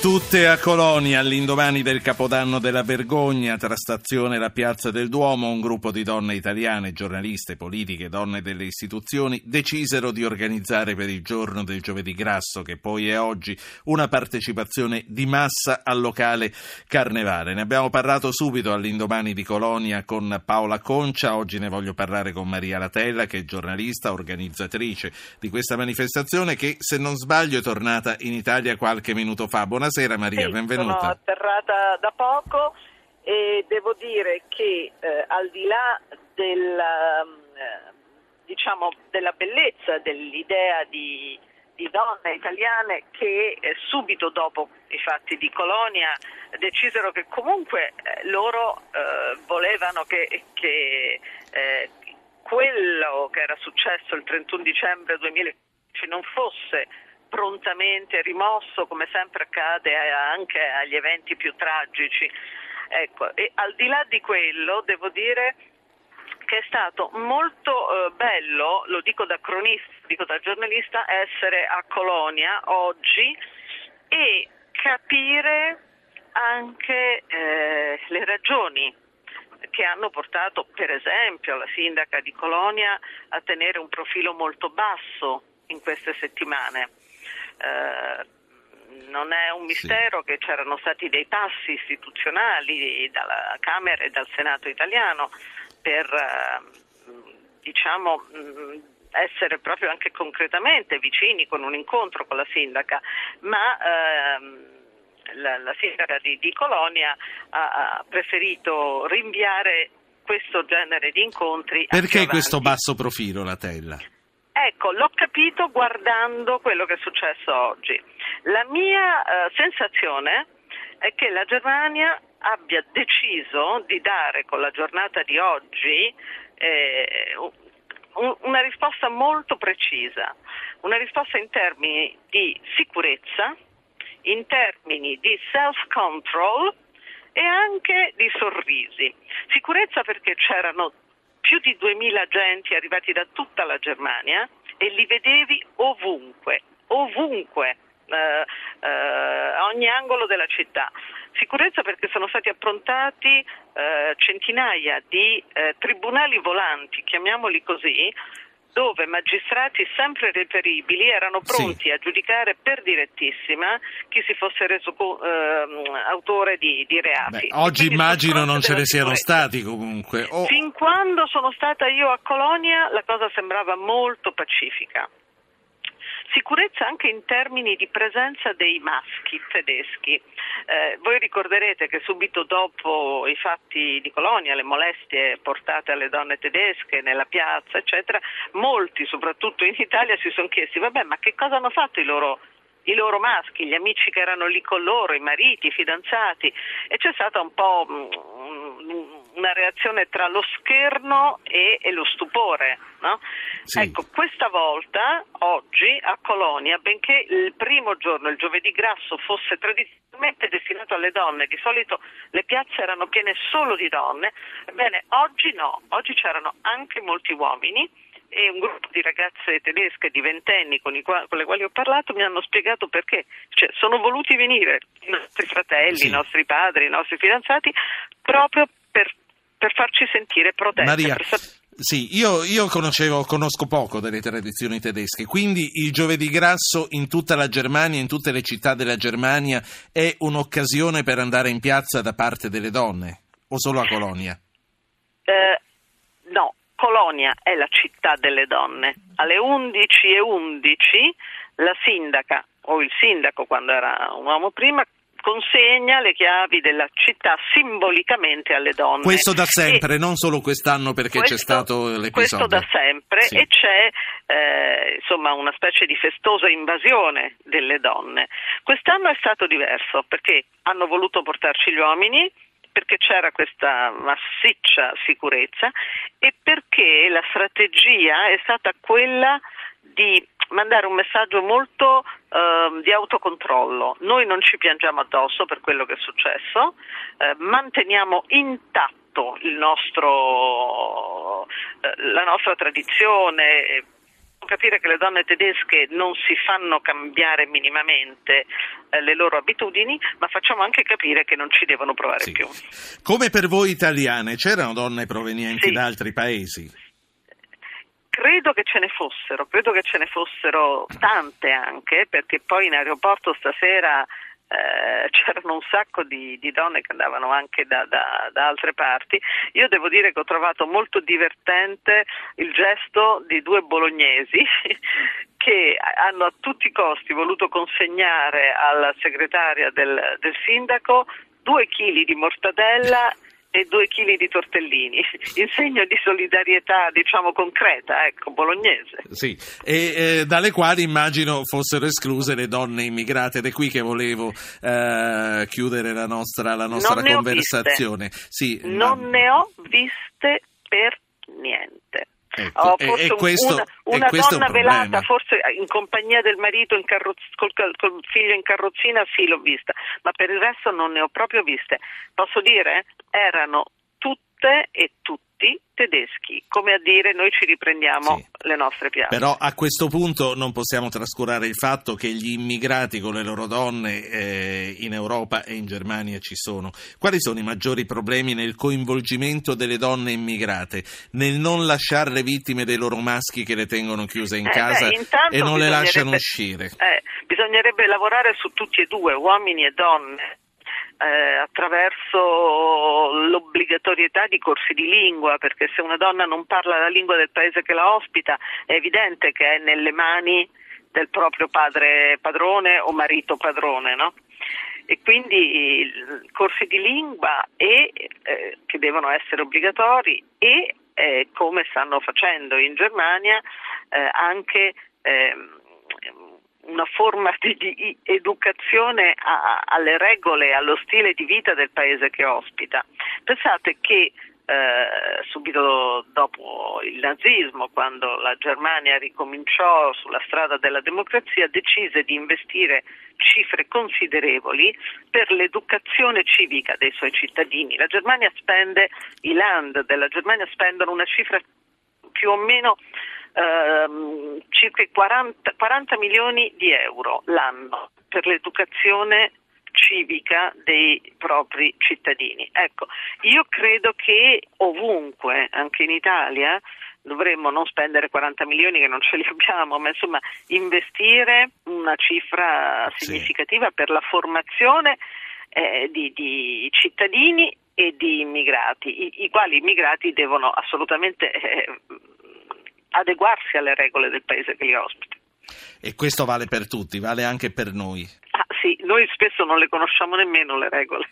Tutte a Colonia, all'indomani del Capodanno della Vergogna, tra stazione e la Piazza del Duomo, un gruppo di donne italiane, giornaliste, politiche, donne delle istituzioni, decisero di organizzare per il giorno del giovedì grasso, che poi è oggi, una partecipazione di massa al locale Carnevale. Ne abbiamo parlato subito all'indomani di Colonia con Paola Concia, oggi ne voglio parlare con Maria Latella, che è giornalista, organizzatrice di questa manifestazione che, se non sbaglio, è tornata in Italia qualche minuto fa. Buonasera. Buonasera Maria, sì, benvenuta. Sono atterrata da poco e devo dire che eh, al di là della, eh, diciamo, della bellezza dell'idea di, di donne italiane che eh, subito dopo i fatti di Colonia decisero che comunque eh, loro eh, volevano che, che eh, quello che era successo il 31 dicembre 2015 non fosse prontamente rimosso, come sempre accade anche agli eventi più tragici. Ecco, e al di là di quello, devo dire che è stato molto eh, bello, lo dico da cronista, dico da giornalista, essere a Colonia oggi e capire anche eh, le ragioni che hanno portato per esempio la sindaca di Colonia a tenere un profilo molto basso in queste settimane. Eh, non è un mistero sì. che c'erano stati dei passi istituzionali dalla Camera e dal Senato italiano per eh, diciamo, mm, essere proprio anche concretamente vicini con un incontro con la sindaca, ma ehm, la, la, sindaca di, di Colonia ha, ha, preferito rinviare questo genere di incontri. Perché questo basso profilo, la Tella? Ecco, l'ho capito guardando quello che è successo oggi. La mia eh, sensazione è che la Germania abbia deciso di dare con la giornata di oggi eh, un, una risposta molto precisa, una risposta in termini di sicurezza, in termini di self-control e anche di sorrisi. Sicurezza perché c'erano più di 2000 agenti arrivati da tutta la Germania e li vedevi ovunque, ovunque. Eh, eh, a ogni angolo della città. Sicurezza perché sono stati approntati eh, centinaia di eh, tribunali volanti, chiamiamoli così, dove magistrati sempre reperibili erano pronti sì. a giudicare per direttissima chi si fosse reso eh, autore di, di reati. Beh, oggi immagino non ce ne siano stati comunque. Oh. Fin quando sono stata io a Colonia la cosa sembrava molto pacifica sicurezza anche in termini di presenza dei maschi tedeschi. Eh, voi ricorderete che subito dopo i fatti di Colonia, le molestie portate alle donne tedesche nella piazza, eccetera, molti, soprattutto in Italia, si sono chiesti, vabbè, ma che cosa hanno fatto i loro i loro maschi, gli amici che erano lì con loro, i mariti, i fidanzati e c'è stata un po' una reazione tra lo scherno e, e lo stupore. No? Sì. Ecco, questa volta, oggi, a Colonia, benché il primo giorno, il giovedì grasso, fosse tradizionalmente destinato alle donne, di solito le piazze erano piene solo di donne, ebbene oggi no, oggi c'erano anche molti uomini e un gruppo di ragazze tedesche di ventenni con, qua- con, le quali ho parlato mi hanno spiegato perché. Cioè, sono voluti venire i nostri fratelli, sì. i nostri padri, i nostri fidanzati proprio per, per farci sentire protette. Maria. Sì, io, io conoscevo, conosco poco delle tradizioni tedesche, quindi il giovedì grasso in tutta la Germania, in tutte le città della Germania, è un'occasione per andare in piazza da parte delle donne o solo a Colonia? Eh, no, Colonia è la città delle donne. Alle 11.11 11, la sindaca o il sindaco, quando era un uomo prima, consegna le chiavi della città simbolicamente alle donne. Questo da sempre, e non solo quest'anno perché questo, c'è stato l'episodio. Questo da sempre sì. e c'è eh, insomma una specie di festosa invasione delle donne. Quest'anno è stato diverso perché hanno voluto portarci gli uomini perché c'era questa massiccia sicurezza e perché la strategia è stata quella di mandare un messaggio molto eh, di autocontrollo. Noi non ci piangiamo addosso per quello che è successo, eh, manteniamo intatto nostro, eh, la nostra tradizione capire che le donne tedesche non si fanno cambiare minimamente eh, le loro abitudini, ma facciamo anche capire che non ci devono provare Sì. più. Come per voi italiane, c'erano donne provenienti Sì. da altri paesi? Credo che ce ne fossero, credo che ce ne fossero tante anche, perché poi in aeroporto stasera eh, c'erano un sacco di, di donne che andavano anche da, da- da altre parti. Io devo dire che ho trovato molto divertente il gesto di due bolognesi che hanno a tutti i costi voluto consegnare alla segretaria del, del sindaco due chili di mortadella e due chili di tortellini, in segno di solidarietà, diciamo, concreta, ecco, bolognese. Sì, e eh, dalle quali immagino fossero escluse le donne immigrate ed è qui che volevo eh, chiudere la nostra, la nostra Non conversazione. Sì, Non ma- ne ho viste per niente. Ecco, Ho e- e questo- una, e una questo è un donna velata, forse in compagnia del marito carroz- col, col figlio in carrozzina, sì, l'ho vista, ma per il resto non ne ho proprio viste. Posso dire? Erano tutte e tutti tedeschi, come a dire noi ci riprendiamo Sì. le nostre piazze. Però a questo punto non possiamo trascurare il fatto che gli immigrati con le loro donne eh, in Europa e in Germania ci sono. Quali sono i maggiori problemi nel coinvolgimento delle donne immigrate, nel non lasciare le vittime dei loro maschi che le tengono chiuse in Eh, casa beh, e non le lasciano uscire? eh, bisognerebbe lavorare su tutti e due, uomini e donne. eh, attraverso l'obbligatorietà di corsi di lingua, perché se una donna non parla la lingua del paese che la ospita è evidente che è nelle mani del proprio padre padrone o marito padrone, no? E quindi corsi di lingua e, eh, che devono essere obbligatori e eh, come stanno facendo in Germania eh, anche ehm, una forma di, di educazione a- alle regole, allo stile di vita del paese che ospita. Pensate che eh, subito dopo il nazismo, quando la Germania ricominciò sulla strada della democrazia, decise di investire cifre considerevoli per l'educazione civica dei suoi cittadini. La Germania spende, i land della Germania spendono una cifra più o meno ehm, circa i 40, 40 milioni di euro l'anno per l'educazione civica dei propri cittadini. Ecco, io credo che ovunque, anche in Italia, dovremmo non spendere 40 milioni che non ce li abbiamo, ma insomma investire una cifra Sì. significativa per la formazione eh, di, di cittadini e di immigrati, i, i quali immigrati devono assolutamente eh, adeguarsi alle regole del paese che li ospita. E questo vale per tutti, vale anche per noi. Ah, sì, noi spesso non le conosciamo nemmeno le regole.